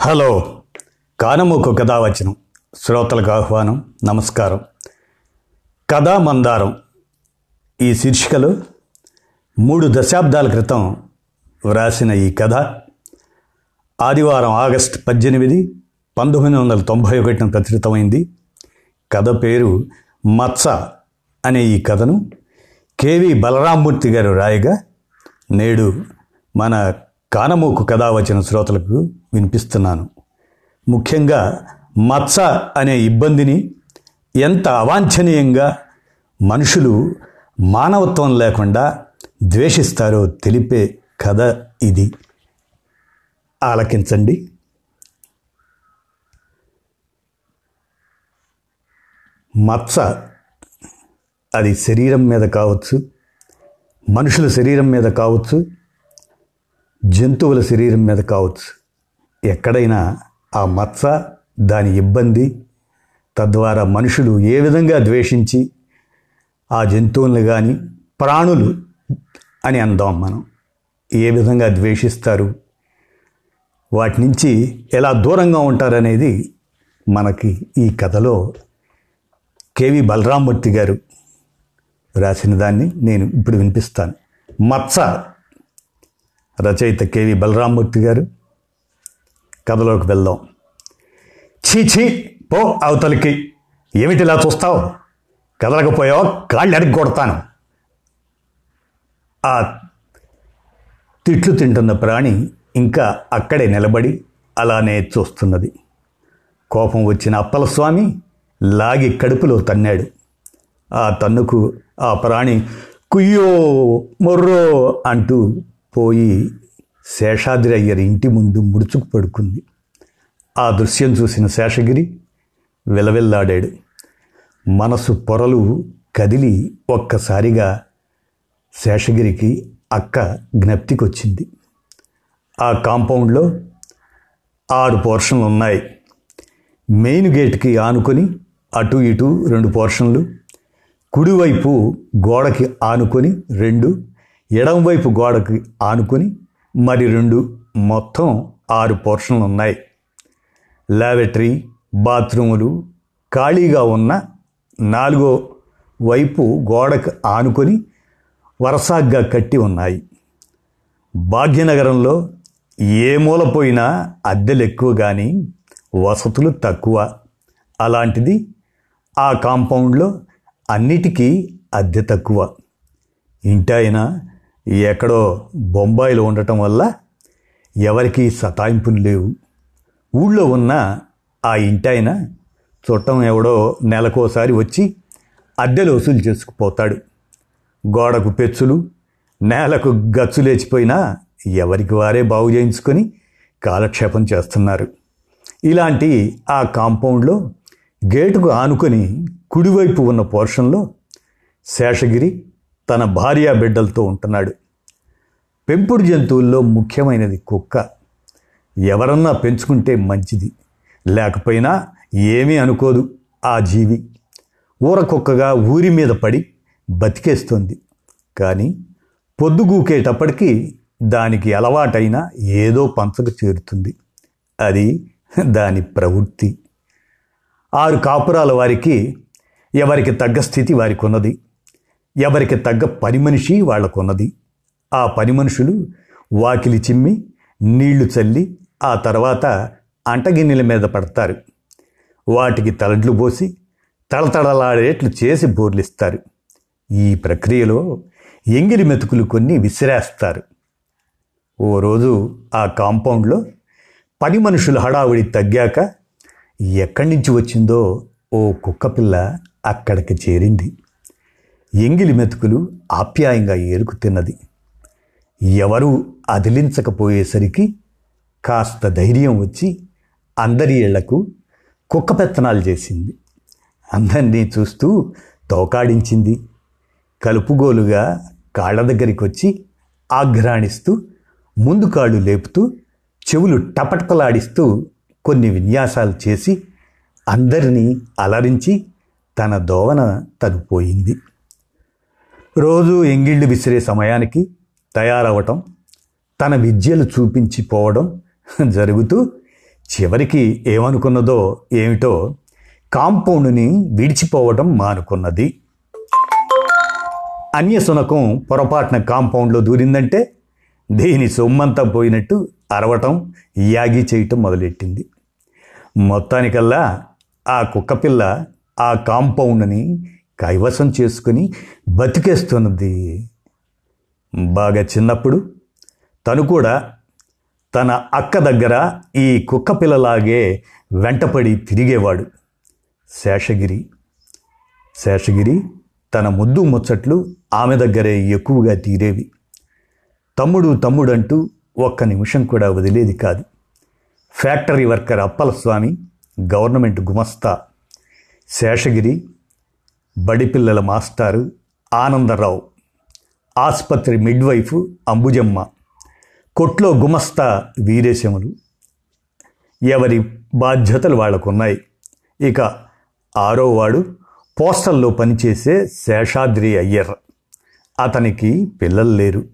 Hello. కానమూకు కథావచనం. శ్రోతలకు ఆహ్వానం నమస్కారం. కథా మందారం ఈ శీర్షికలో మూడు దశాబ్దాల క్రితం వ్రాసిన ఈ కథ. ఆదివారం ఆగస్టు పద్దెనిమిది పంతొమ్మిది వందల తొంభై ఒకటిన ప్రచురితమైంది. కథ పేరు మత్స అనే ఈ కథను కేవి బలరామూర్తి గారు రాయగా నేడు మన కానమూకు కథ వచ్చిన శ్రోతలకు వినిపిస్తున్నాను. ముఖ్యంగా మత్స అనే ఇబ్బందిని ఎంత అవాంఛనీయంగా మనుషులు మానవత్వం లేకుండా ద్వేషిస్తారో తెలిపే కథ ఇది. ఆలకించండి. మత్స అది శరీరం మీద కావచ్చు మనుషుల శరీరం మీద కావచ్చు జంతువుల శరీరం మీద కావచ్చు. ఎక్కడైనా ఆ మత్స దాని ఇబ్బంది తద్వారా మనుషులు ఏ విధంగా ద్వేషించి ఆ జంతువుల్ని కానీ ప్రాణులు అని అందాం మనం. ఏ విధంగా ద్వేషిస్తారు? వాటి నుంచి ఎలా దూరంగా ఉంటారనేది మనకి ఈ కథలో కేవి బలరామూర్తి గారు రాసిన దాన్ని నేను ఇప్పుడు వినిపిస్తాను. మత్స రచయిత కేవి బలరామూర్తి గారు. కథలోకి వెళ్దాం. ఛీ ఛీ పో అవతలికి. ఏమిటిలా చూస్తావు? కదలకపోయావు కాళ్ళు అడిగి కొడతాను ఆ తిట్లు తింటున్న ప్రాణి ఇంకా అక్కడే నిలబడి అలానే చూస్తున్నది. కోపం వచ్చిన అప్పలస్వామి లాగి కడుపులో తన్నాడు. ఆ తన్నుకు ఆ ప్రాణి కుయ్యో మొర్రో అంటూ పోయి శేషాద్రి అయ్యర్ ఇంటి ముందు ముడుచుకు పడుకుంది. ఆ దృశ్యం చూసిన శేషగిరి విలవిల్లాడాడు. మనసు పొరలు కదిలి ఒక్కసారిగా శేషగిరికి అక్క జ్ఞప్తికొచ్చింది. ఆ కాంపౌండ్లో ఆరు పోర్షన్లు ఉన్నాయి మెయిన్ గేట్కి ఆనుకొని అటు ఇటు రెండు పోర్షన్లు కుడివైపు గోడకి ఆనుకొని రెండు ఎడంవైపు గోడకి ఆనుకొని మరి రెండు మొత్తం ఆరు పోర్షన్లు ఉన్నాయి. లాబెటరీ బాత్రూములు ఖాళీగా ఉన్న నాలుగో వైపు గోడకు ఆనుకొని వరసాగ్గా కట్టి ఉన్నాయి. భాగ్యనగరంలో ఏ మూల పోయినా అద్దెలు ఎక్కువ కానీ వసతులు తక్కువ. అలాంటిది ఆ కాంపౌండ్లో అన్నిటికీ అద్దె తక్కువ. ఇంటాయన ఎక్కడో బొంబాయిలో ఉండటం వల్ల ఎవరికి సతాయింపులు లేవు. ఊళ్ళో ఉన్న ఆ ఇంటాయన చుట్టం ఎవడో నెలకోసారి వచ్చి అద్దెలు వసూలు చేసుకుపోతాడు. గోడకు పెచ్చులు నేలకు గచ్చు లేచిపోయినా ఎవరికి వారే బాగు చేయించుకొని కాలక్షేపం చేస్తున్నారు. ఇలాంటి ఆ కాంపౌండ్లో గేటుకు ఆనుకొని కుడివైపు ఉన్న పోర్షన్లో శేషగిరి తన భార్యా బిడ్డలతో ఉంటున్నాడు. పెంపుడు జంతువుల్లో ముఖ్యమైనది కుక్క. ఎవరన్నా పెంచుకుంటే మంచిది. లేకపోయినా ఏమీ అనుకోదు ఆ జీవి. ఊర కుక్కగా ఊరి మీద పడి బతికేస్తుంది. కానీ పొద్దుగూకేటప్పటికీ దానికి అలవాటైన ఏదో పంచకు చేరుతుంది. అది దాని ప్రవృత్తి. ఆరు కాపురాల వారికి ఎవరికి తగ్గ స్థితి వారికి ఉన్నది ఎవరికి తగ్గ పని మనిషి వాళ్ళకున్నది. ఆ పని మనుషులు వాకిలి చిమ్మి నీళ్ళు చల్లి ఆ తర్వాత అంటగిన్నెల మీద పడతారు. వాటికి తలడ్లు పోసి తళతళలాడేట్లు చేసి బోర్లిస్తారు. ఈ ప్రక్రియలో ఎంగిలి మెతుకులు కొన్ని విసిరేస్తారు. ఓ రోజు ఆ కాంపౌండ్లో పని మనుషుల హడావుడి తగ్గాక ఎక్కడి నుంచి వచ్చిందో ఓ కుక్కపిల్ల అక్కడికి చేరింది. ఎంగిలి మెతుకులు ఆప్యాయంగా ఏరుకు తిన్నది. ఎవరూ అదిలించకపోయేసరికి కాస్త ధైర్యం వచ్చి అందరి ఇళ్ళకు కుక్క పెత్తనాలు చేసింది. అందరినీ చూస్తూ తోకాడించింది. కలుపుగోలుగా కాళ్ళ దగ్గరికి వచ్చి ఆఘ్రాణిస్తూ ముందు కాళ్ళు లేపుతూ చెవులు టపటపలాడిస్తూ కొన్ని విన్యాసాలు చేసి అందరినీ అలరించి తన దోవన తను పోయింది. రోజు ఎంగిళ్ళు విసిరే సమయానికి తయారవటం తన విద్యలు చూపించి పోవడం జరుగుతూ చివరికి ఏమనుకున్నదో ఏమిటో కాంపౌండ్ని విడిచిపోవడం మానుకున్నది. అన్యసునకం పొరపాటున కాంపౌండ్లో దూరిందంటే దీని సొమ్మంతా పోయినట్టు అరవటం యాగి చేయటం మొదలెట్టింది. మొత్తానికల్లా ఆ కుక్కపిల్ల ఆ కాంపౌండ్ని కైవసం చేసుకుని బతికేస్తున్నది. బాగా చిన్నప్పుడు తను కూడా తన అక్క దగ్గర ఈ కుక్క పిల్లలాగే వెంటపడి తిరిగేవాడు. శేషగిరి. శేషగిరి తన ముద్దు ముచ్చట్లు ఆమె దగ్గరే ఎక్కువగా తీరేవి. తమ్ముడు తమ్ముడంటూ ఒక్క నిమిషం కూడా వదిలేది కాదు. ఫ్యాక్టరీ వర్కర్ అప్పలస్వామి గవర్నమెంట్ గుమస్తా. శేషగిరి బడిపిల్లల మాస్టారు ఆనందరావు. ఆసుపత్రి మిడ్వైఫ్ అంబుజమ్మ. కొట్లో గుమస్తా వీరేశములు. ఎవరి బాధ్యతలు వాళ్ళకున్నాయి. ఇక ఆరో వాడు పోస్టల్లో పనిచేసే శేషాద్రి అయ్యర్. అతనికి పిల్లలు లేరు.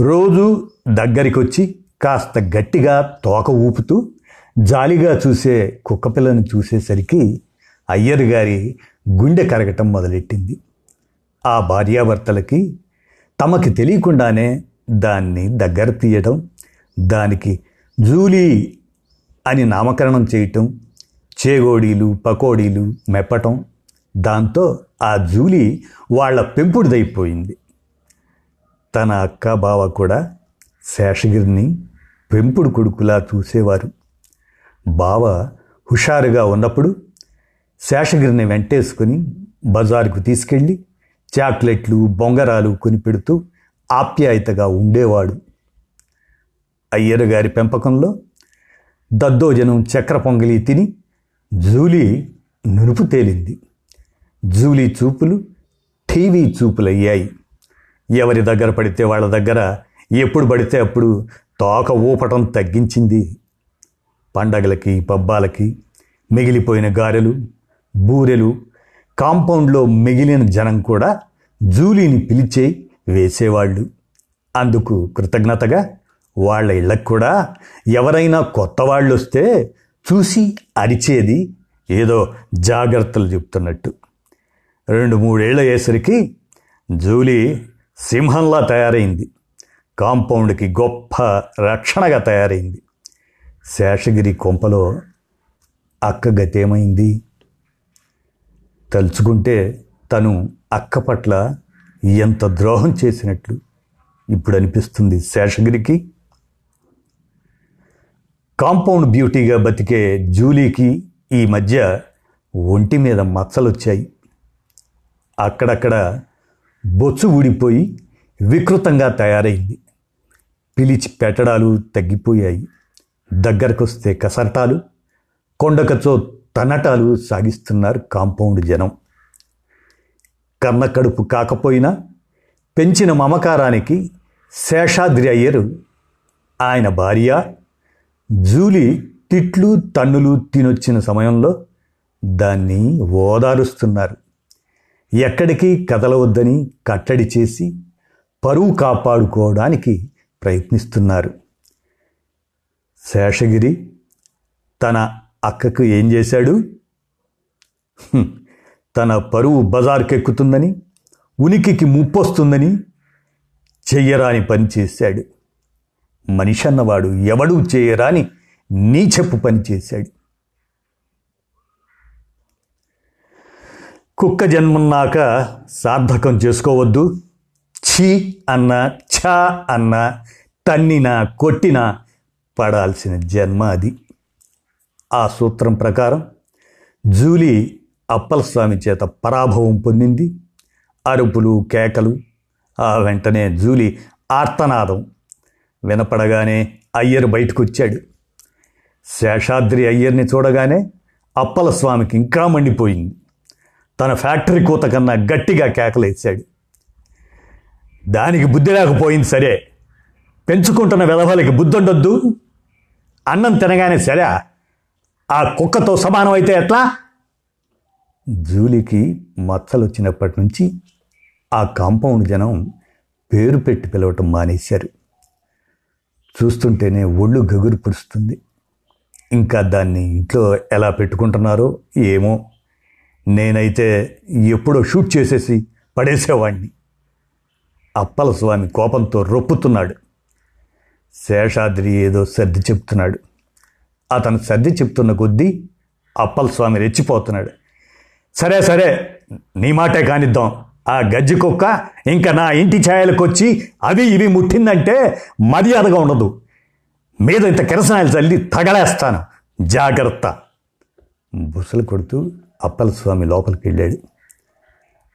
రోజు దగ్గరికొచ్చి కాస్త గట్టిగా తోక ఊపుతూ జాలిగా చూసే కుక్కపిల్లని చూసేసరికి అయ్యర్ గారి గుండె కరగటం మొదలెట్టింది. ఆ భార్యాభర్తలకి తమకి తెలియకుండానే దాన్ని దగ్గర తీయడం దానికి జూలీ అని నామకరణం చేయటం చేగోడీలు పకోడీలు మెప్పటం దాంతో ఆ జూలీ వాళ్ళ పెంపుడుదైపోయింది. తన అక్క బావ కూడా శేషగిరిని పెంపుడు కొడుకులా చూసేవారు. బావ హుషారుగా ఉన్నప్పుడు శేషగిరిని వెంటేసుకుని బజారుకు తీసుకెళ్ళి చాక్లెట్లు బొంగరాలు కొనిపెడుతూ ఆప్యాయతగా ఉండేవాడు. అయ్యరు గారి పెంపకంలో దద్దోజనం చక్ర పొంగలి తిని జూలీ నునుపు తేలింది. జూలీ చూపులు టీవీ చూపులయ్యాయి. ఎవరి దగ్గర పడితే వాళ్ళ దగ్గర ఎప్పుడు పడితే అప్పుడు తోక ఊపటం తగ్గించింది. పండగలకి పబ్బాలకి మిగిలిపోయిన గారెలు బూరెలు కాంపౌండ్లో మిగిలిన జనం కూడా జూలీని పిలిచే వేసేవాళ్ళు. అందుకు కృతజ్ఞతగా వాళ్ళ ఇళ్ళకు కూడా ఎవరైనా కొత్త వాళ్ళు వస్తే చూసి అరిచేది ఏదో జాగ్రత్తలు చెప్తున్నట్టు. రెండు మూడేళ్ళ అయ్యేసరికి జూలీ సింహంలా తయారైంది. కాంపౌండ్కి గొప్ప రక్షణగా తయారైంది. శేషగిరి కొంపలో అక్క గతేమైంది? తలుచుకుంటే తను అక్క పట్ల ఎంత ద్రోహం చేసినట్లు ఇప్పుడు అనిపిస్తుంది శేషగిరికి. కాంపౌండ్ బ్యూటీగా బతికే జూలీకి ఈ మధ్య ఒంటి మీద మచ్చలు వచ్చాయి అక్కడక్కడ బొచ్చు ఊడిపోయి వికృతంగా తయారైంది. పిలిచి పెట్టడాలు తగ్గిపోయాయి. దగ్గరకొస్తే కసరటాలు కొండకచో తనటాలు సాగిస్తున్నారు కాంపౌండ్ జనం. కన్న కడుపు కాకపోయినా పెంచిన మమకారానికి శేషాద్రి అయ్యరు ఆయన భార్య. జూలి తిట్లు తన్నులు తినొచ్చిన సమయంలో దాన్ని ఓదారుస్తున్నారు. ఎక్కడికి కదలవద్దని కట్టడి చేసి పరువు కాపాడుకోవడానికి ప్రయత్నిస్తున్నారు. శేషగిరి తన అక్కకు ఏం చేశాడు? తన పరువు బజార్కెక్కుతుందని ఉనికికి ముప్పొస్తుందని చెయ్యరాని పని చేశాడు. మనిషి అన్నవాడు ఎవడూ చేయరాని నీచెప్పు పని చేశాడు. కుక్క జన్మన్నాక సార్థకం చేసుకోవద్దు. ఛీ అన్న ఛా అన్న తన్నిన కొట్టిన పడాల్సిన జన్మ అది. ఆ సూత్రం ప్రకారం జూలీ అప్పలస్వామి చేత పరాభవం పొందింది. అరుపులు కేకలు ఆ వెంటనే జూలీ ఆర్తనాదం వినపడగానే అయ్యర్ బయటకు వచ్చాడు శేషాద్రి అయ్యర్ని చూడగానే అప్పలస్వామికి ఇంకా మండిపోయింది. తన ఫ్యాక్టరీ కూత కన్నా గట్టిగా కేకలేసాడు దానికి బుద్ధి లేకపోయింది సరే. పెంచుకుంటున్న విధవలకి బుద్ధి ఉండొద్దు అన్నం తినగానే సరే ఆ కుక్కతో సమానం అయితే ఎట్లా? జూలీకి మచ్చలు వచ్చినప్పటి నుంచి ఆ కాంపౌండ్ జనం పేరు పెట్టి పిలవటం మానేశారు. చూస్తుంటేనే ఒళ్ళు గగురు పురుస్తుంది ఇంకా దాన్ని ఇంట్లో ఎలా పెట్టుకుంటున్నారో ఏమో. నేనైతే ఎప్పుడో షూట్ చేసేసి పడేసేవాణ్ణి. అప్పల స్వామి కోపంతో రొప్పుతున్నాడు. శేషాద్రి ఏదో సర్ది చెప్తున్నాడు. అతను సర్ది చెప్తున్న కొద్దీ అప్పల స్వామి రెచ్చిపోతున్నాడు. సరే సరే నీ మాటే కానిద్దాం. ఆ గజ్జి కుక్క ఇంకా నా ఇంటి ఛాయలకు అవి ఇవి ముట్టిందంటే మర్యాదగా ఉండదు. మీద ఇంత కిరసనాయలు చల్లి తగలేస్తాను. జాగ్రత్త. బుసలు కొడుతూ అప్పల స్వామి లోపలికి వెళ్ళాడు.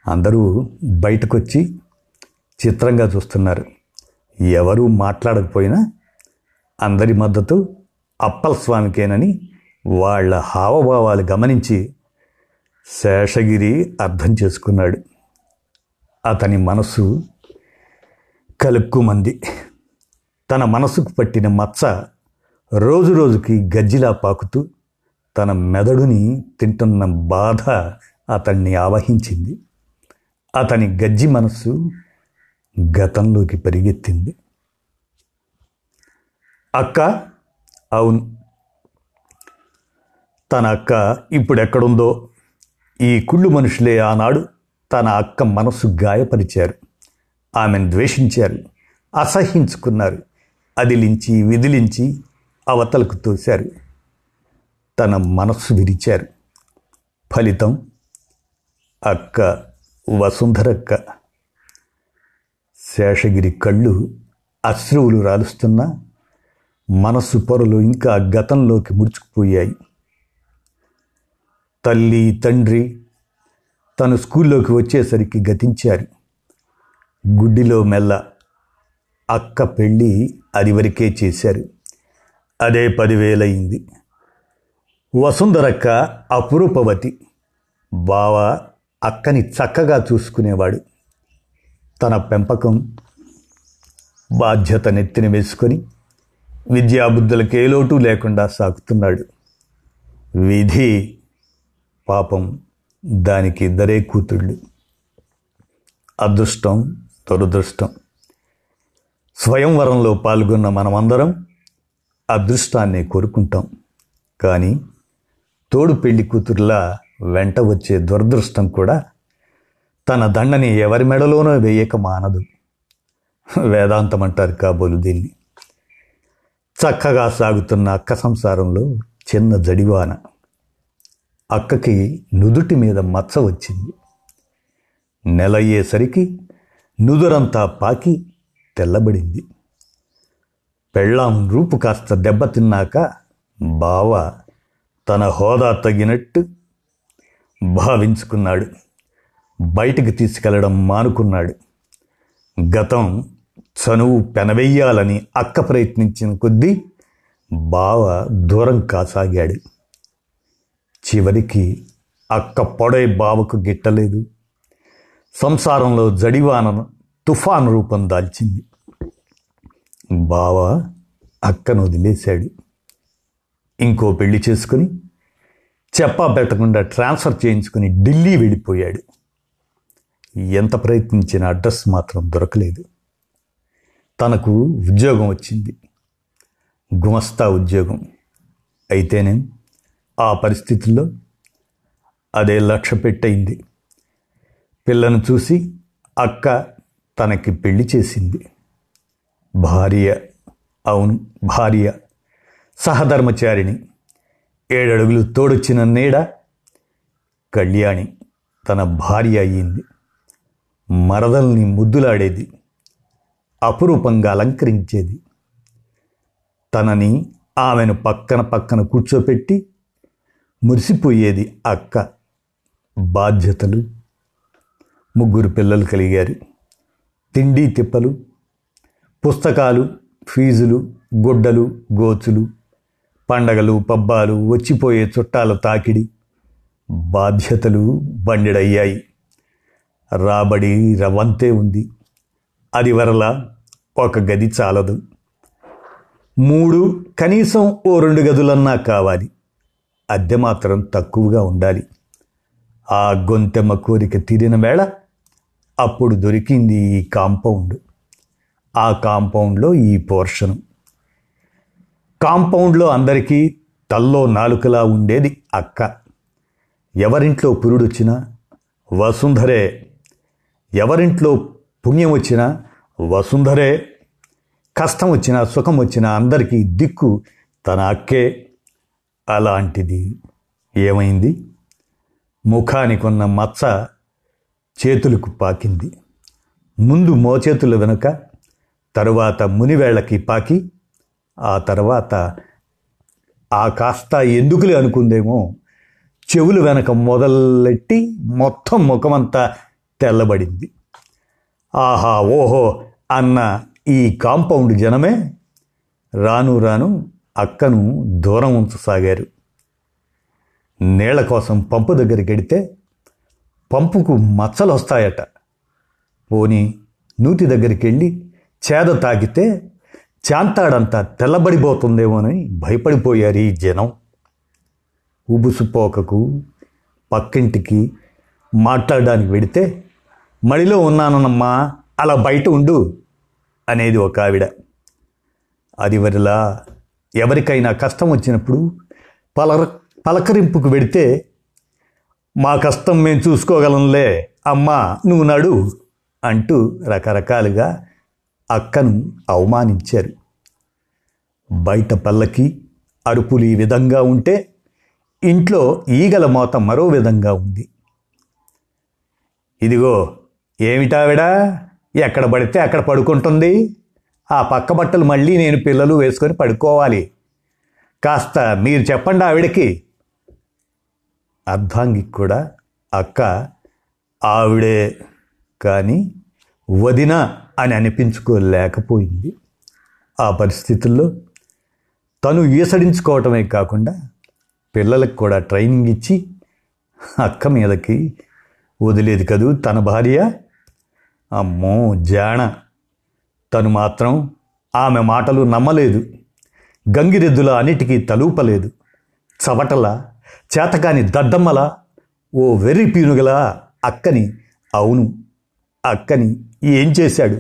అందరూ బయటకొచ్చి చిత్రంగా చూస్తున్నారు. ఎవరూ మాట్లాడకపోయినా అందరి మద్దతు అప్పల స్వామికేనని వాళ్ళ హావభావాలు గమనించి శేషగిరి అర్థం చేసుకున్నాడు. అతని మనసు కలుక్కుమంది. తన మనసుకు పట్టిన మచ్చ రోజు రోజుకి గజ్జిలా పాకుతూ తన మెదడుని తింటున్న బాధ అతన్ని ఆవహించింది. అతని గజ్జి మనస్సు గతంలోకి పరిగెత్తింది. అక్క అవును. తన అక్క ఇప్పుడు ఎక్కడుందో ఈ కుళ్ళు మనుషులే ఆనాడు తన అక్క మనసు గాయపరిచారు. ఆమెను ద్వేషించారు. అసహించుకున్నారు. అదిలించి విదిలించి అవతలకు తోశారు. తన మనస్సు విరిచారు. ఫలితం అక్క వసుంధరక్క. శేషగిరి కళ్ళు అశ్రువులు రాలుస్తున్నా మనస్సు పొరలు ఇంకా గతంలోకి ముడుచుకుపోయాయి. తల్లి తండ్రి తను స్కూల్లోకి వచ్చేసరికి గతించారు. గుడ్డిలో మెల్ల అక్క పెళ్ళి అది వరకే చేశారు. అదే పదివేలయింది. వసుంధరక్క అపురూపవతి. బావ అక్కని చక్కగా చూసుకునేవాడు. తన పెంపకం బాధ్యత నెత్తిన వేసుకొని విద్యాబుద్ధులకు ఏ లోటు లేకుండా సాగుతున్నాడు. విధి పాపం దానికి ఇద్దరే కూతుళ్ళు. అదృష్టం దురదృష్టం. స్వయంవరంలో పాల్గొన్న మనమందరం అదృష్టాన్ని కోరుకుంటాం. కానీ తోడు పెళ్ళి కూతురులా వెంట వచ్చే దురదృష్టం కూడా తన దండని ఎవరి మెడలోనో వేయక మానదు. వేదాంతం అంటారు కాబోలు దీన్ని. చక్కగా సాగుతున్న అక్క సంసారంలో చిన్న జడివాన. అక్కకి నుదుటి మీద మచ్చ వచ్చింది. నెల అయ్యేసరికి నుదురంతా పాకి తెల్లబడింది. పెళ్ళాం రూపు కాస్త దెబ్బతిన్నాక బావ తన హోదా తగినట్టు భావించుకున్నాడు. బయటికి తీసుకెళ్ళడం మానుకున్నాడు. గతం చనువు పెనవెయ్యాలని అక్క ప్రయత్నించిన కొద్దీ బావ దూరం కాసాగాడు. చివరికి అక్క పొడై బావకు గిట్టలేదు. సంసారంలో జడివానను తుఫాన్ రూపం దాల్చింది. బావ అక్కను వదిలేశాడు. ఇంకో పెళ్ళి చేసుకుని చెప్పా పెట్టకుండా ట్రాన్స్ఫర్ చేయించుకుని ఢిల్లీ వెళ్ళిపోయాడు. ఎంత ప్రయత్నించిన అడ్రస్ మాత్రం దొరకలేదు. తనకు ఉద్యోగం వచ్చింది. గుమస్తా ఉద్యోగం. అయితేనే ఆ పరిస్థితుల్లో అదే లక్ష్య పెట్టయింది. పిల్లను చూసి అక్క తనకి పెళ్ళి చేసింది. భార్య అవును భార్య సహధర్మచారిణి ఏడడుగులు తోడొచ్చిన నీడ కళ్యాణి తన భార్య అయ్యింది. మరదల్ని ముద్దులాడేది. అపురూపంగా అలంకరించేది. తనని ఆమెను పక్కన పక్కన కూర్చోపెట్టి మురిసిపోయేది అక్క బాధ్యతలు. ముగ్గురు పిల్లలు కలిగారు. తిండి తిప్పలు పుస్తకాలు ఫీజులు గుడ్డలు గోచులు పండగలు పబ్బాలు వచ్చిపోయే చుట్టాల తాకిడి బాధ్యతలు బండిడయ్యాయి. రాబడి రవంతే ఉంది. అది వరల ఒక గది చాలదు. మూడు కనీసం ఓ రెండు గదులన్నా కావాలి. అద్దె మాత్రం తక్కువగా ఉండాలి. ఆ గొంతెమ్మ కోరిక తీరిన వేళ అప్పుడు దొరికింది ఈ కాంపౌండ్. ఆ కాంపౌండ్లో ఈ పోర్షను. కాంపౌండ్లో అందరికీ తల్లో నాలుకలా ఉండేది అక్క. ఎవరింట్లో పురుడొచ్చినా వసుంధరే ఎవరింట్లో పుణ్యం వచ్చినా వసుంధరే కష్టం వచ్చినా సుఖం వచ్చినా అందరికీ దిక్కు తన అక్కే. అలాంటిది ఏమైంది? ముఖానికి ఉన్న మచ్చ చేతులకు పాకింది. ముందు మోచేతుల వెనుక తరువాత మునివేళ్ళకి పాకి ఆ తర్వాత ఆ కాస్త ఎందుకులే అనుకుందేమో చెవులు వెనక మొదలెట్టి మొత్తం ముఖమంతా తెల్లబడింది. ఆహా ఓహో అన్న ఈ కాంపౌండ్ జనమే రాను రాను అక్కను దూరం ఉంచసాగారు నీళ్ళ కోసం పంపు దగ్గరికి వెడితే పంపుకు మచ్చలు వస్తాయట పోని నూతి దగ్గరికి వెళ్ళి చేద తాకితే చాంతాడంతా తెల్లబడిపోతుందేమోనని భయపడిపోయారు ఈ జనం. ఉబుసుపోకకు పక్కింటికి మాట్లాడడానికి వెడితే మడిలో ఉన్నానమ్మా అలా బయట ఉండు అనేది ఒక ఆవిడ. అది వరిలా ఎవరికైనా కష్టం వచ్చినప్పుడు పలర పలకరింపుకు వెడితే మా కష్టం మేము చూసుకోగలంలే అమ్మా నువ్వు నడు అంటూ రకరకాలుగా అక్కను అవమానించారు. బయట పల్లకి అరుపులు ఈ విధంగా ఉంటే ఇంట్లో ఈగల మోత మరో విధంగా ఉంది. ఇదిగో ఏమిటావిడ? ఎక్కడ పడితే అక్కడ పడుకుంటుంది. ఆ పక్క బట్టలు మళ్ళీ నేను పిల్లలు వేసుకొని పడుకోవాలి. కాస్త మీరు చెప్పండి ఆవిడకి. అర్ధాంగికి కూడా అక్క ఆవిడే కానీ వదిన అని అనిపించుకోలేకపోయింది. ఆ పరిస్థితుల్లో తను ఈసడించుకోవటమే కాకుండా పిల్లలకు కూడా ట్రైనింగ్ ఇచ్చి అక్క మీదకి వదిలేదు కదూ తన భార్య? అమ్మో జాణ. తను మాత్రం ఆమె మాటలు నమ్మలేదు. గంగిరెద్దుల అన్నిటికీ తలూపలేదు. చవటల చేతకాని దద్దమ్మల ఓ వెర్రి పీనుగల అక్కని అవును అక్కని ఏం చేశాడు?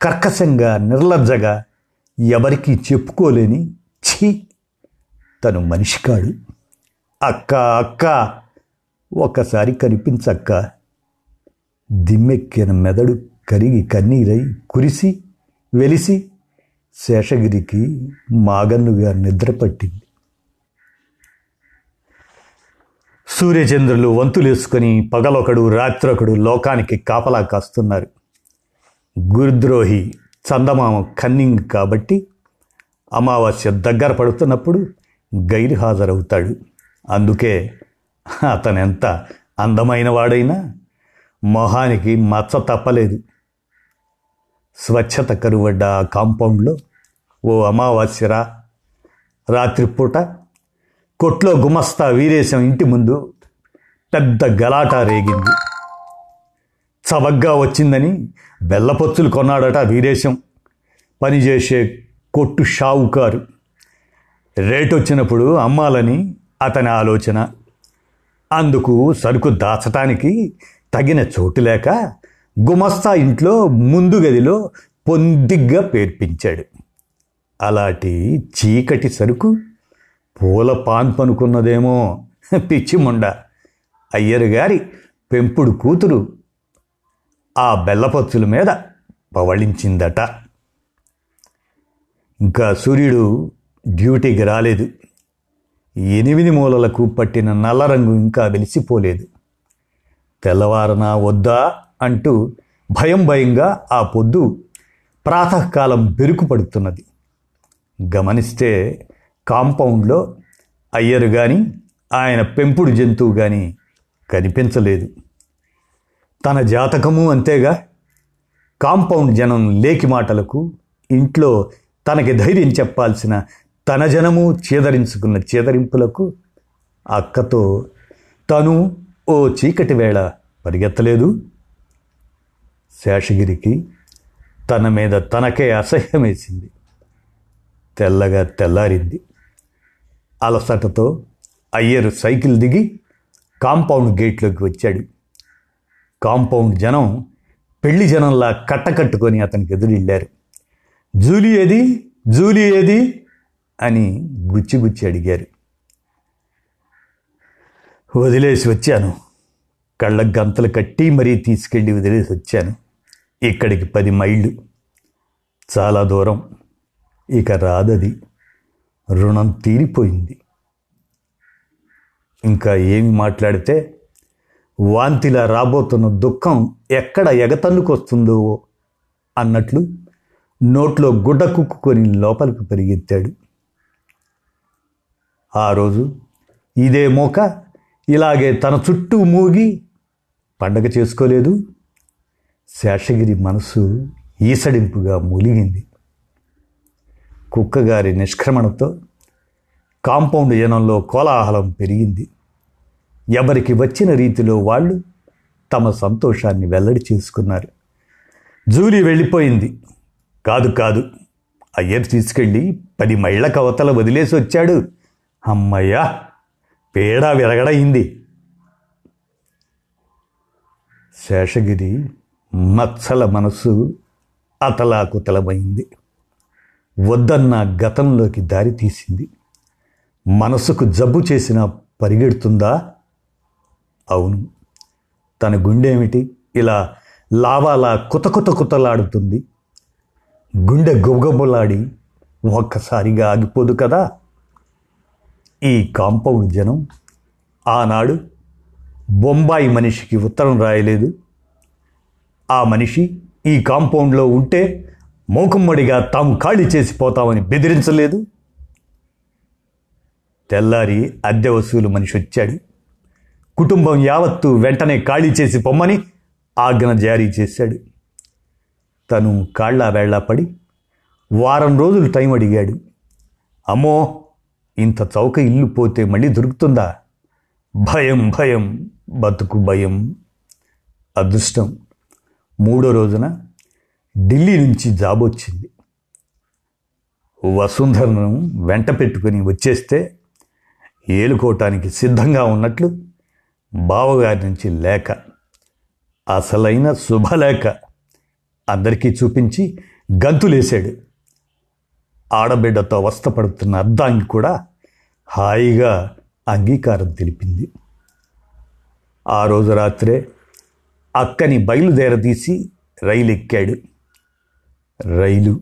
కర్కశంగా నిర్లజ్జగా ఎవరికీ చెప్పుకోలేని ఛీ! తను మనిషి కాడు అక్క అక్క! ఒక్కసారి కనిపించక్క. దిమ్మెక్కిన మెదడు కరిగి కన్నీరై కురిసి వెలిసి శేషగిరికి మాగన్నుగా నిద్రపట్టింది. సూర్యచంద్రులు వంతులేసుకొని పగలొకడు రాత్రొకడు లోకానికి కాపలా కాస్తున్నారు. గురుద్రోహి చందమామ కన్నింగ్ కాబట్టి అమావాస్య దగ్గర పడుతున్నప్పుడు గైరు హాజరవుతాడు అందుకే అతనెంత అందమైన వాడైనా మొహానికి మచ్చ తప్పలేదు. స్వచ్ఛత కరువడ్డ ఆ కాంపౌండ్లో ఓ అమావాస్యరా రాత్రిపూట కొట్లో గుమస్తా వీరేశం ఇంటి ముందు పెద్ద గలాట రేగింది. చవగ్గా వచ్చిందని బెల్లపొచ్చులు కొన్నాడట వీరేశం. పనిచేసే కొట్టు షావుకారు. రేటు వచ్చినప్పుడు అమ్మాలని అతని ఆలోచన. అందుకు సరుకు దాచటానికి తగిన చోటు లేక గుమస్తా ఇంట్లో ముందు గదిలో పొందిగ్గా పేర్పించాడు. అలాంటి చీకటి సరుకు పూల పాన్పనుకున్నదేమో పిచ్చి ముండ. అయ్యరు గారి పెంపుడు కూతురు ఆ బెల్లపచ్చుల మీద పవళించిందట. ఇంకా సూర్యుడు డ్యూటీకి రాలేదు. ఎనిమిది మూలలకు పట్టిన నల్ల రంగు ఇంకా వెలిసిపోలేదు. తెల్లవారనా వద్దా అంటూ భయం భయంగా ఆ పొద్దు ప్రాతకాలం బెరుకు పడుతున్నది గమనిస్తే కాంపౌండ్లో అయ్యరు కానీ ఆయన పెంపుడు జంతువు కానీ కనిపించలేదు. తన జాతకము అంతేగా? కాంపౌండ్ జనం లేకి మాటలకు ఇంట్లో తనకి ధైర్యం చెప్పాల్సిన తన జనము చేదరించుకున్న చేదరింపులకు అక్కతో తను ఓ చీకటి వేళ పరిగెత్తలేదు. శేషగిరికి తన మీద తనకే అసహ్యం వేసింది తెల్లగా తెల్లారింది. అలసటతో అయ్యరు సైకిల్ దిగి కాంపౌండ్ గేట్లోకి వచ్చాడు. కాంపౌండ్ జనం పెళ్ళి జనంలా కట్టకట్టుకొని అతనికి ఎదురెళ్ళారు. జూలీ ఏది? జూలీ ఏది? అని గుచ్చి గుచ్చి అడిగారు. వదిలేసి వచ్చాను. కళ్ళ గంతలు కట్టి మరీ తీసుకెళ్ళి వదిలేసి వచ్చాను. ఇక్కడికి పది మైళ్ళు. చాలా దూరం. ఇక రాదది. రుణం తీరిపోయింది. ఇంకా ఏమి మాట్లాడితే వాంతిలా రాబోతున్న దుఃఖం ఎక్కడ ఎగతన్నుకొస్తుందో అన్నట్లు నోట్లో గుడ్డ కుక్కుకొని లోపలికి పరిగెత్తాడు. ఆ రోజు ఇదే మోక ఇలాగే తన చుట్టూ మూగి పండగ చేసుకోలేదు. శేషగిరి మనసు ఈసడింపుగా మూలిగింది. కుక్కగారి నిష్క్రమణతో కాంపౌండ్ జనంలో కోలాహలం పెరిగింది. ఎవరికి వచ్చిన రీతిలో వాళ్ళు తమ సంతోషాన్ని వెల్లడి చేసుకున్నారు. జూలీ వెళ్ళిపోయింది. కాదు కాదు. అయ్యర్ తీసుకెళ్ళి పది మైళ్ళ కవతల వదిలేసి వచ్చాడు. అమ్మయ్యా! పేడ విరగడయింది శేషగిరి మత్సల మనసు అతలాకుతలమైంది. వద్దన్న గతంలోకి దారి తీసింది. మనసుకు జబ్బు చేసిన పరిగెడుతుందా? అవును. తన గుండె ఏమిటి ఇలా లావాలా కుత కుత కుతలాడుతుంది. గుండె గుబగుబలాడి ఒక్కసారిగా ఆగిపోదు కదా? ఈ కాంపౌండ్ జనం ఆనాడు బొంబాయి మనిషికి ఉత్తరం రాయలేదు. ఆ మనిషి ఈ కాంపౌండ్లో ఉంటే మోకుమ్మడిగా తాము ఖాళీ చేసిపోతామని బెదిరించలేదు. తెల్లారి అద్దె వసూలు మనిషి వచ్చాడు. కుటుంబం యావత్తు వెంటనే ఖాళీ చేసి పొమ్మని ఆజ్ఞ జారీ చేశాడు. తను కాళ్ళ వేళ్ళా పడి వారం రోజులు టైం అడిగాడు. అమ్మో ఇంత చౌక ఇల్లు పోతే మళ్ళీ దొరుకుతుందా? భయం భయం బతుకు భయం. అదృష్టం. మూడో రోజున ఢిల్లీ నుంచి జాబ్ వచ్చింది. వసుంధరను వెంట పెట్టుకుని వచ్చేస్తే ఏలుకోవటానికి సిద్ధంగా ఉన్నట్లు బావగారి నుంచి లేక అసలైన శుభలేఖ. అందరికీ చూపించి గంతులేశాడు. ఆడబిడ్డతో అవస్థపడుతున్న అర్ధాంగి కూడా హాయిగా అంగీకారం తెలిపింది. ఆ రోజు రాత్రే అక్కని బయలుదేరదీసి రైలు ఎక్కాడు రైలు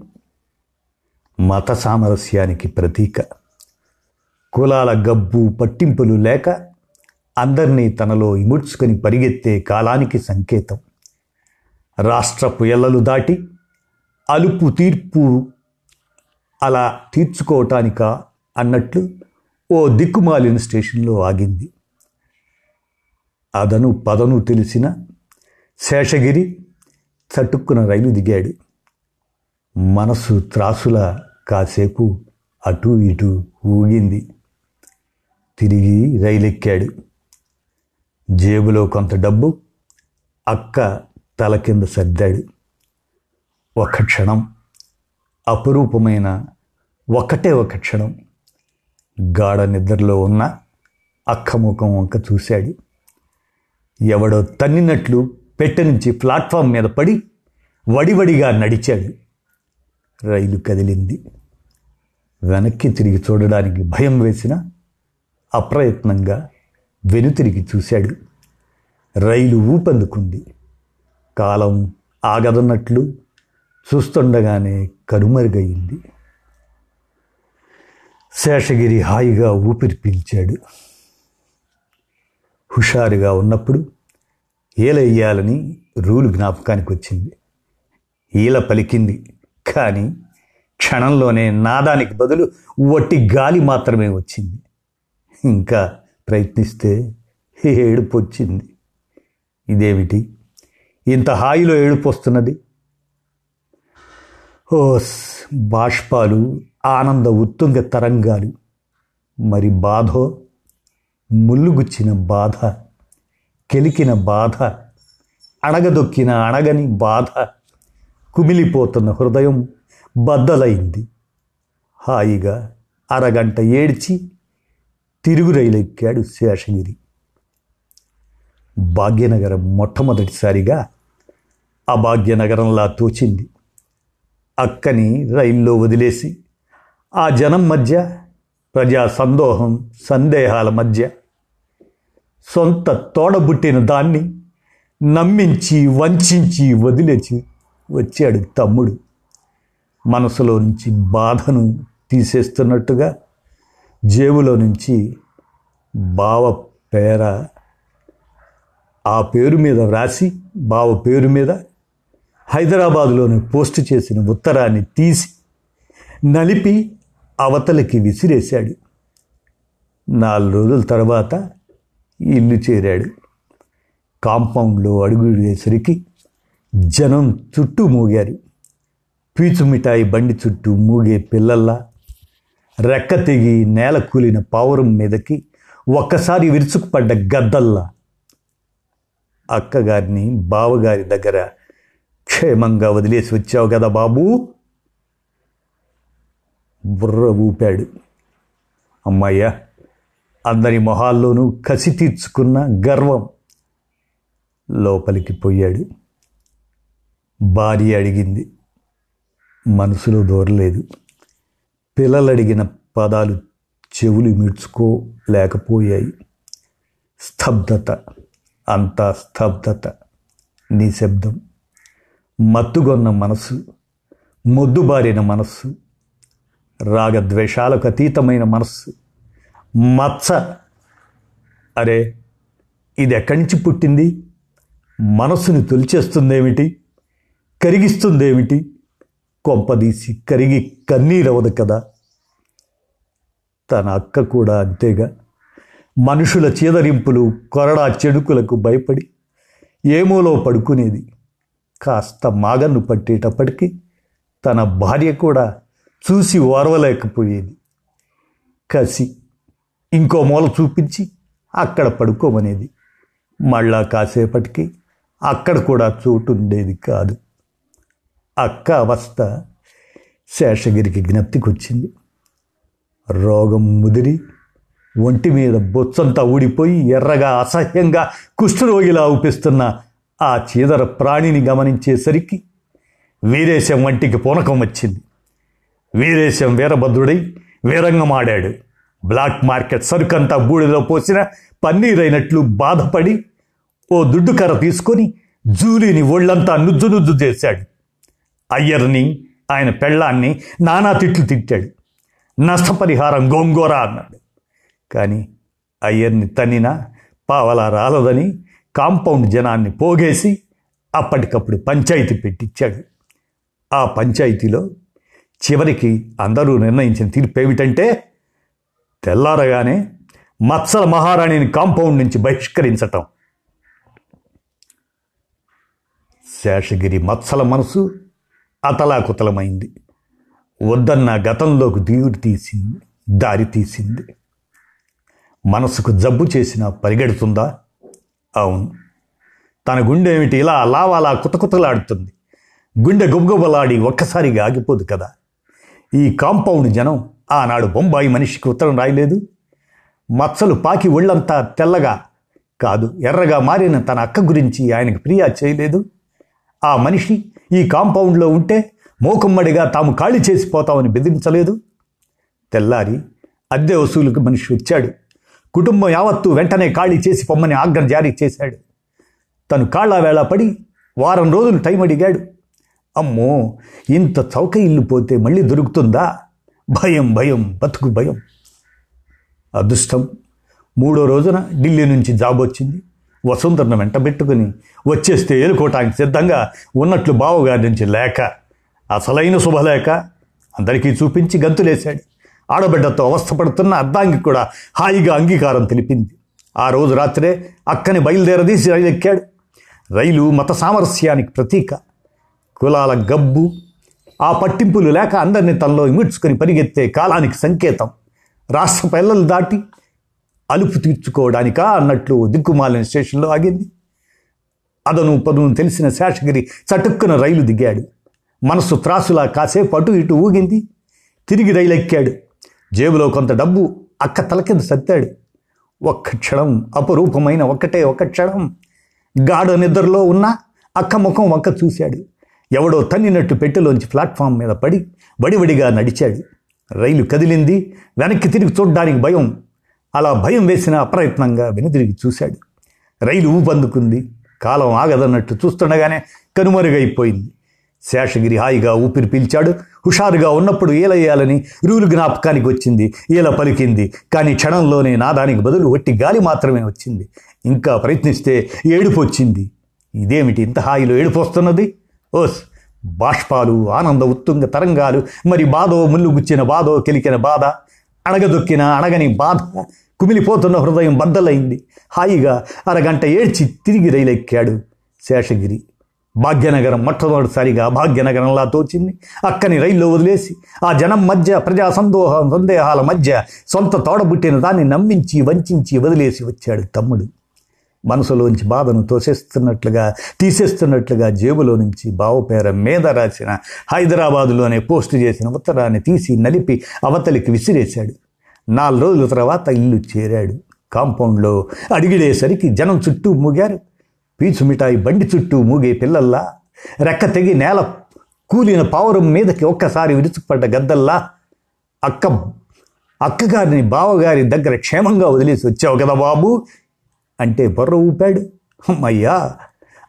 మత సామరస్యానికి ప్రతీక. కులాల గబ్బు పట్టింపులు లేక అందరినీ తనలో ఇముడ్చుకొని పరిగెత్తే కాలానికి సంకేతం. రాష్ట్రపు ఎల్లలు దాటి అలుపు తీర్పు అలా తీర్చుకోవటానిక అన్నట్లు ఓ దిక్కుమాలిన స్టేషన్లో ఆగింది. అదను పదను తెలిసిన శేషగిరి చటుక్కున రైలు దిగాడు. మనసు త్రాసుల కాసేపు అటు ఇటు ఊగింది. తిరిగి రైలెక్కాడు. జేబులో కొంత డబ్బు అక్క తల కింద సర్దాడు. ఒక క్షణం అపురూపమైన ఒకటే ఒక క్షణం. గాఢ నిద్రలో ఉన్న అక్క ముఖం వంక చూశాడు. ఎవడో తన్నినట్లు పెట్టె నుంచి ప్లాట్ఫామ్ మీద పడి వడివడిగా నడిచాడు. రైలు కదిలింది. వెనక్కి తిరిగి చూడడానికి భయం వేసిన అప్రయత్నంగా వెనుతిరిగి చూశాడు. రైలు ఊపందుకుంది. కాలం ఆగదన్నట్లు చూస్తుండగానే కరుమరుగయింది శేషగిరి హాయిగా ఊపిరి పీల్చాడు. హుషారుగా ఉన్నప్పుడు ఏలయ్యాలని రూలు జ్ఞాపకానికి వచ్చింది. ఈల పలికింది కానీ క్షణంలోనే నాదానికి బదులు వట్టి గాలి మాత్రమే వచ్చింది. ఇంకా ప్రయత్నిస్తే ఏడుపు వచ్చింది. ఇదేమిటి? ఇంత హాయిలో ఏడుపు వస్తున్నది? హోస్ బాష్పాలు ఆనంద ఉత్తుంగ తరంగాలు. మరి బాధో ముల్లుగుచ్చిన బాధ కెలికిన బాధ అణగదొక్కిన అణగని బాధ కుమిలిపోతున్న హృదయం బద్దలైంది. హాయిగా అరగంట ఏడ్చి తిరుగు రైలెక్కాడు శేషగిరి. భాగ్యనగరం మొట్టమొదటిసారిగా అభాగ్యనగరంలా తోచింది. అక్కని రైల్లో వదిలేసి ఆ జనం మధ్య ప్రజా సందోహం సందేహాల మధ్య సొంత తోడబుట్టిన దాన్ని నమ్మించి వంచి వదిలేచి వచ్చాడు తమ్ముడు. మనసులో నుంచి బాధను తీసేస్తున్నట్టుగా జేబులో నుంచి బావ పేర ఆ పేరు మీద వ్రాసి బావ పేరు మీద హైదరాబాదులోని పోస్టు చేసిన ఉత్తరాన్ని తీసి నలిపి అవతలకి విసిరేశాడు. నాలుగు రోజుల తర్వాత ఇల్లు చేరాడు. కాంపౌండ్లో అడుగు వేసరికి జనం చుట్టూ మూగారు. పీచు మిఠాయి బండి చుట్టూ మూగే పిల్లల్లా రెక్క తెగి నేల కూలిన పావురం మీదకి ఒక్కసారి విరుచుకుపడ్డ గద్దల్లా అక్కగారిని బావగారి దగ్గర క్షేమంగా వదిలేసి వచ్చావు కదా బాబు? బుర్ర ఊపాడు. అమ్మాయ్యా అందరి మొహాల్లోనూ కసి తీర్చుకున్న గర్వం లోపలికి పోయాడు. భార్య అడిగింది. మనసులో దూరలేదు. పిల్లలు అడిగిన పదాలు చెవులు మిడ్చుకోలేకపోయాయి స్తబ్దత అంతా స్తబ్దత నిశ్శబ్దం మత్తుగొన్న మనస్సు మొద్దుబారిన మనస్సు రాగద్వేషాలకు అతీతమైన మనస్సు మచ్చ అరే ఇది ఎక్కడి నుంచి పుట్టింది? మనస్సుని తొలిచేస్తుందేమిటి? కరిగిస్తుందేమిటి? కొంపదీసి కరిగి కన్నీరవదు కదా? తన అక్క కూడా అంతేగా. మనుషుల చీదరింపులు కొరడా చెడుకులకు భయపడి ఏమోలో పడుకునేది. కాస్త మాగన్ను పట్టేటప్పటికీ తన భార్య కూడా చూసి ఓర్వలేకపోయేది. కసి ఇంకో మూల చూపించి అక్కడ పడుకోమనేది. మళ్ళా కాసేపటికి అక్కడ కూడా చోటు ఉండేది కాదు. అక్క అవస్థ శేషగిరికి జ్ఞప్తికొచ్చింది. రోగం ముదిరి ఒంటి మీద బొచ్చంతా ఊడిపోయి ఎర్రగా అసహ్యంగా కుష్ఠరోగిలా ఊపిస్తున్న ఆ చీదర ప్రాణిని గమనించేసరికి వీరేశం వంటికి పూనకం వచ్చింది. వీరేశం వీరభద్రుడై వీరంగమాడాడు. బ్లాక్ మార్కెట్ సరుకంతా బూడిలో పోసిన పన్నీరైనట్లు బాధపడి ఓ దుడ్డు కర్ర తీసుకొని జూలీని ఒళ్ళంతా నుజ్జు నుజ్జు చేశాడు. అయ్యర్ని ఆయన పెళ్ళాన్ని నానా తిట్లు తిట్టాడు. నష్టపరిహారం గోంగూర అన్నాడు. కానీ అయ్యర్ని తన్నినా పావలా రాలదని కాంపౌండ్ జనాన్ని పోగేసి అప్పటికప్పుడు పంచాయతీ పెట్టించాడు. ఆ పంచాయతీలో చివరికి అందరూ నిర్ణయించిన తీర్పు ఏమిటంటే తెల్లారగానే మత్సల మహారాణిని కాంపౌండ్ నుంచి బహిష్కరించటం. శేషగిరి మత్సల మనసు అతలాకుతలమైంది. వద్దన్న గతంలోకి దీవుడు తీసింది దారి తీసింది. మనసుకు జబ్బు చేసినా పరిగెడుతుందా? అవును. తన గుండె ఏమిటి? ఇలా లావాలా కుతకుతలాడుతుంది. గుండె గుబగుబలాడి ఒక్కసారిగా ఆగిపోదు కదా. ఈ కాంపౌండ్ జనం ఆనాడు బొంబాయి మనిషికి ఉత్తరం రాయలేదు. మచ్చలు పాకి ఒళ్ళంతా తెల్లగా కాదు ఎర్రగా మారిన తన అక్క గురించి ఆయనకు ఫిర్యాదు చేయలేదు. ఆ మనిషి ఈ కాంపౌండ్లో ఉంటే మోకుమ్మడిగా తాము ఖాళీ చేసిపోతామని బెదిరించలేదు. తెల్లారి అద్దె వసూలుకు మనిషి వచ్చాడు. కుటుంబం యావత్తు వెంటనే ఖాళీ చేసి పొమ్మని ఆజ్ఞ జారీ చేశాడు. తను కాళ్ళవేళ పడి వారం రోజులు టైం అడిగాడు. అమ్మో ఇంత చౌక ఇల్లు పోతే మళ్ళీ దొరుకుతుందా? భయం భయం బతుకు భయం. అదృష్టం. మూడో రోజున ఢిల్లీ నుంచి జాబ్ వచ్చింది. వసుంధరను వెంటబెట్టుకుని వచ్చేస్తే ఏలుకోవటానికి సిద్ధంగా ఉన్నట్లు బావగారి నుంచి లేక. అసలైన శుభలేక అందరికీ చూపించి గంతులేశాడు. ఆడబిడ్డతో అవస్థపడుతున్న అద్దాంగి కూడా హాయిగా అంగీకారం తెలిపింది. ఆ రోజు రాత్రే అక్కని బయలుదేరదీసి రైలు ఎక్కాడు రైలు మత సామరస్యానికి ప్రతీక. కులాల గబ్బు ఆ పట్టింపులు లేక అందరినీ తనలో ఇమిడ్చుకొని పరిగెత్తే కాలానికి సంకేతం. రాష్ట్ర పిల్లలు దాటి అలుపు తీర్చుకోవడానికా అన్నట్లు దిక్కుమాలిన స్టేషన్లో ఆగింది. అదను పదును తెలిసిన శేషగిరి చటుక్కున రైలు దిగాడు. మనసు త్రాసులా కాసేపు అటు ఇటు ఊగింది. తిరిగి రైలు ఎక్కాడు జేబులో కొంత డబ్బు అక్క తల కింద సత్తాడు. ఒక్క క్షణం అపరూపమైన ఒక్కటే ఒక్క క్షణం. గాఢ నిద్రలో ఉన్న అక్క ముఖం వంక చూశాడు. ఎవడో తన్నినట్టు పెట్టెలోంచి ప్లాట్ఫామ్ మీద పడి వడివడిగా నడిచాడు. రైలు కదిలింది. వెనక్కి తిరిగి చూడ్డానికి భయం. అలా భయం వేసిన అప్రయత్నంగా వెనుదిరిగి చూశాడు. రైలు ఊపందుకుంది. కాలం ఆగదన్నట్టు చూస్తుండగానే కనుమరుగైపోయింది. శేషగిరి హాయిగా ఊపిరి పీల్చాడు. హుషారుగా ఉన్నప్పుడు ఏలయ్యాలని రూలు జ్ఞాపకానికి వచ్చింది. ఈల పలికింది. కానీ క్షణంలోనే నాదానికి బదులు ఒట్టి గాలి మాత్రమే వచ్చింది. ఇంకా ప్రయత్నిస్తే ఏడుపు వచ్చింది. ఇదేమిటి ఇంత హాయిలో ఏడుపు వస్తున్నది? ఓస్ బాష్పాలు ఆనంద ఉత్తుంగ తరంగాలు మరి బాధో ముళ్ళు గుచ్చిన బాధో కెలికిన బాధ. అణగదొక్కిన అణగని బాధ కుమిలిపోతున్న హృదయం బద్దలైంది. హాయిగా అరగంట ఏడ్చి తిరిగి రైలెక్కాడు శేషగిరి. భాగ్యనగరం మొట్టమొదటిసారిగా భాగ్యనగరంలా తోచింది. అక్కని రైల్లో వదిలేసి ఆ జనం మధ్య ప్రజా సందోహ సందేహాల మధ్య సొంత తోడబుట్టిన దాన్ని నమ్మించి వంచి వదిలేసి వచ్చాడు తమ్ముడు. మనసులోంచి బాధను తోసేస్తున్నట్లుగా తీసేస్తున్నట్లుగా జేబులో నుంచి బావపేర మీద రాసిన హైదరాబాదులోనే పోస్టు చేసిన ఉత్తరాన్ని తీసి నలిపి అవతలికి విసిరేశాడు. నాలుగు రోజుల తర్వాత ఇల్లు చేరాడు. కాంపౌండ్లో అడిగిడేసరికి జనం చుట్టూ మూగారు. పీచు మిఠాయి బండి చుట్టూ మూగే పిల్లల్లా రెక్క తెగి నేల కూలిన పావురం మీదకి ఒక్కసారి విరుచుకుపడ్డ గద్దల్లా అక్క అక్కగారిని బావగారి దగ్గర క్షేమంగా వదిలేసి వచ్చావు కదా బాబు? అంటే బొర్ర ఊపాడు. అమ్మయ్యా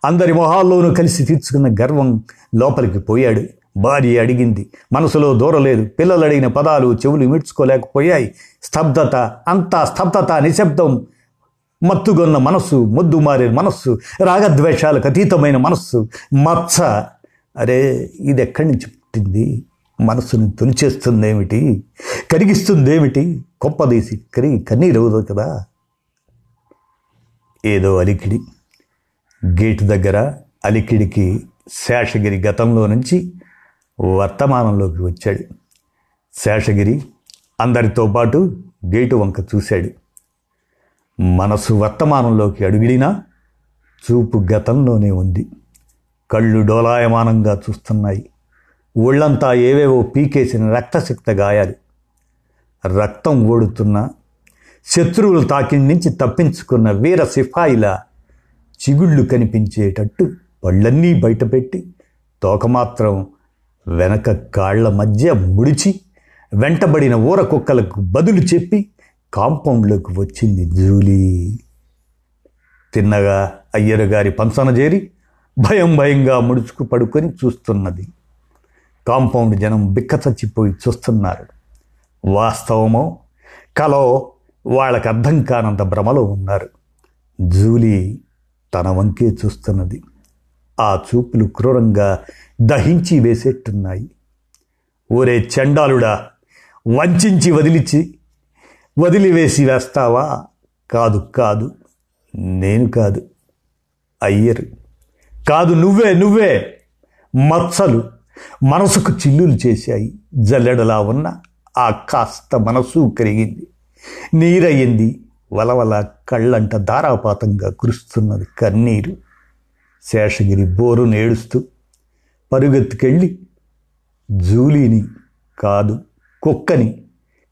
అందరి మొహాల్లోనూ కలిసి తీర్చుకున్న గర్వం లోపలికి పోయాడు. భార్య అడిగింది. మనసులో దూరలేదు పిల్లలు అడిగిన పదాలు చెవులు మిడ్చుకోలేకపోయాయి స్తబ్దత అంతా స్తబ్దత నిశ్శబ్దం. మత్తుగొన్న మనస్సు ముద్దు మారిన మనస్సు రాగద్వేషాలకు అతీతమైన మనస్సు మత్స. అరే ఇది ఎక్కడి నుంచి పుట్టింది? మనస్సుని తొలిచేస్తుందేమిటి కరిగిస్తుందేమిటి? కొప్పదీసి కరిగి కన్నీరవుదు కదా. ఏదో అలికిడి. గేటు దగ్గర అలికిడికి శేషగిరి గతంలో నుంచి వర్తమానంలోకి వచ్చాడు. శేషగిరి అందరితో పాటు గేటు వంక చూశాడు. మనసు వర్తమానంలోకి అడుగిడినా చూపు గతంలోనే ఉంది. కళ్ళు డోలాయమానంగా చూస్తున్నాయి. ఒళ్ళంతా ఏవేవో పీకేసిన రక్తశక్త గాయాలు. రక్తం ఓడుతున్న శత్రువులు తాకిడి నుంచి తప్పించుకున్న వీర సిఫాయిల చిగుళ్ళు కనిపించేటట్టు పళ్ళన్నీ బయటపెట్టి తోక మాత్రం వెనక కాళ్ళ మధ్య ముడిచి వెంటబడిన ఊర కుక్కలకు బదులు చెప్పి కాంపౌండ్లోకి వచ్చింది జూలీ. తిన్నగా అయ్యరు గారి పంచన చేరి భయం భయంగా ముడుచుకు పడుకొని చూస్తున్నది. కాంపౌండ్ జనం బిక్క చచ్చిపోయి చూస్తున్నారు. వాస్తవమో కలో వాళ్ళకి అర్థం కానంత భ్రమలో ఉన్నారు. జూలీ తన వంకే చూస్తున్నది. ఆ చూపులు క్రూరంగా దహించి వేసేట్టున్నాయి. ఓరే చండాలుడా వంచి వదిలిచి వదిలివేసి వేస్తావా? కాదు కాదు. నేను కాదు. అయ్యరు. కాదు నువ్వే నువ్వే. మచ్చలు మనసుకు చిల్లులు చేశాయి. జల్లెడలా ఉన్న ఆ కాస్త మనసు కరిగింది. నీరయ్యింది. వలవల కళ్ళంట ధారాపాతంగా కురుస్తున్నది కన్నీరు. శేషగిరి బోరు నేడుస్తూ పరుగెత్తుకెళ్ళి జూలీని కాదు కుక్కని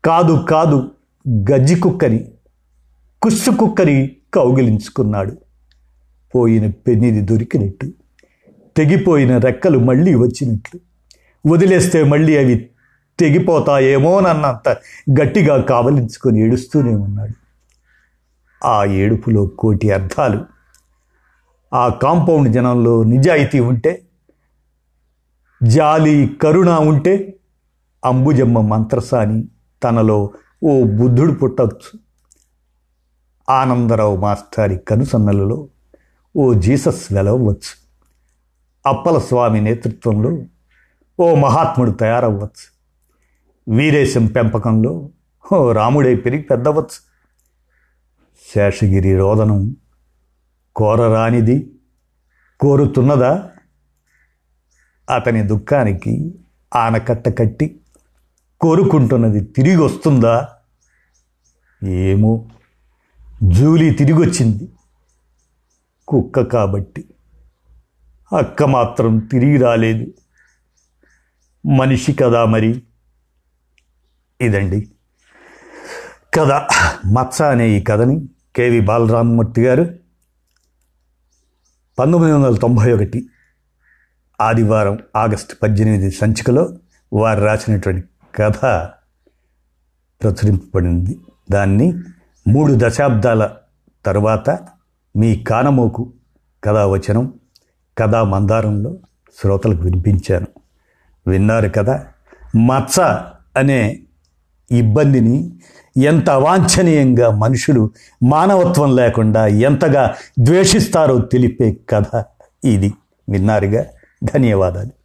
కాదు కాదు. గజ్జి కుక్కని కుస్సు కుక్కని కౌగిలించుకున్నాడు. పోయిన పెన్నిది దొరికినట్టు తెగిపోయిన రెక్కలు మళ్ళీ వచ్చినట్లు వదిలేస్తే మళ్ళీ అవి తెగిపోతాయేమోనన్నంత గట్టిగా కావలించుకొని ఏడుస్తూనే ఉన్నాడు. ఆ ఏడుపులో కోటి అర్థాలు. ఆ కాంపౌండ్ జనంలో నిజాయితీ ఉంటే జాలి కరుణ ఉంటే అంబుజమ్మ మంత్రసాని తనలో ఓ బుద్ధుడు పుట్టవచ్చు ఆనందరావు మాస్టారి కనుసన్నలలో ఓ జీసస్ వెలవచ్చు. అప్పల స్వామి నేతృత్వంలో ఓ మహాత్ముడు తయారవ్వచ్చు. వీరేశం పెంపకంలో ఓ రాముడై పెరిగి పెద్దవచ్చు. శేషగిరి రోదనం కోరరానిది కోరుతున్నదా? అతని దుఃఖానికి ఆనకట్ట కట్టి కోరుకుంటున్నది. తిరిగి వస్తుందా ఏమో. జూలీ తిరిగొచ్చింది. కుక్క కాబట్టి. అక్క మాత్రం తిరిగి రాలేదు. మనిషి కదా మరి. ఇదండి. కథ. మత్స అనే ఈ కథని కేవి బాలరామమూర్తి గారు పంతొమ్మిది వందల తొంభై ఒకటి ఆదివారం ఆగస్టు పద్దెనిమిది సంచికలో వారు రాసినటువంటి కథ ప్రచురింపబడింది. దాన్ని మూడు దశాబ్దాల తరువాత మీ కానమోకు కథావచనం కథా మందారంలో శ్రోతలకు వినిపించాను. విన్నారు కదా మచ్చ అనే ఇబ్బందిని ఎంత అవాంఛనీయంగా మనుషులు మానవత్వం లేకుండా ఎంతగా ద్వేషిస్తారో తెలిపే కథ ఇది. విన్నారుగా ధన్యవాదాలు.